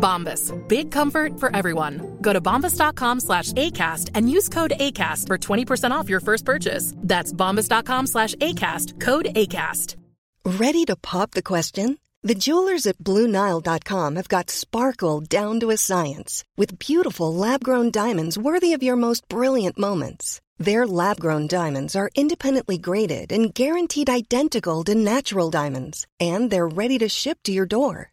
Bombas. Big comfort for everyone. Go to bombas.com slash ACAST and use code ACAST for 20% off your first purchase. That's bombas.com slash ACAST. Code ACAST. Ready to pop the question? The jewelers at BlueNile.com have got sparkle down to a science with beautiful lab-grown diamonds worthy of your most brilliant moments. Their lab-grown diamonds are independently graded and guaranteed identical to natural diamonds, and they're ready to ship to your door.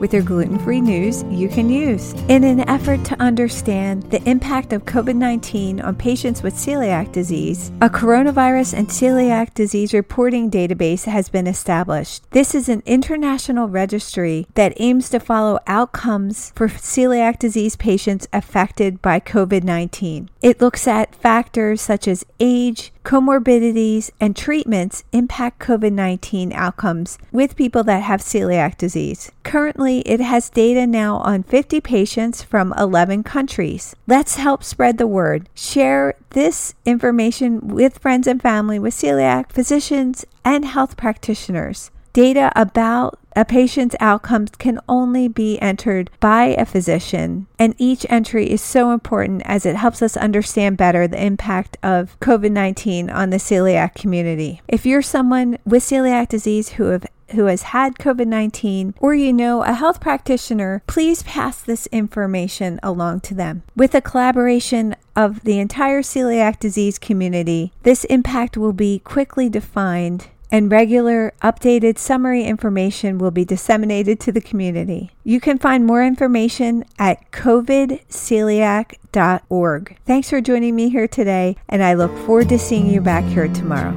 with your gluten free news you can use. In an effort to understand the impact of COVID 19 on patients with celiac disease, a coronavirus and celiac disease reporting database has been established. This is an international registry that aims to follow outcomes for celiac disease patients affected by COVID 19. It looks at factors such as age, comorbidities, and treatments impact COVID 19 outcomes with people that have celiac disease. Currently, it has data now on 50 patients from 11 countries. Let's help spread the word. Share this information with friends and family with celiac, physicians, and health practitioners. Data about a patient's outcomes can only be entered by a physician, and each entry is so important as it helps us understand better the impact of COVID 19 on the celiac community. If you're someone with celiac disease who have who has had COVID 19 or you know a health practitioner, please pass this information along to them. With a collaboration of the entire celiac disease community, this impact will be quickly defined and regular updated summary information will be disseminated to the community. You can find more information at covidceliac.org. Thanks for joining me here today, and I look forward to seeing you back here tomorrow.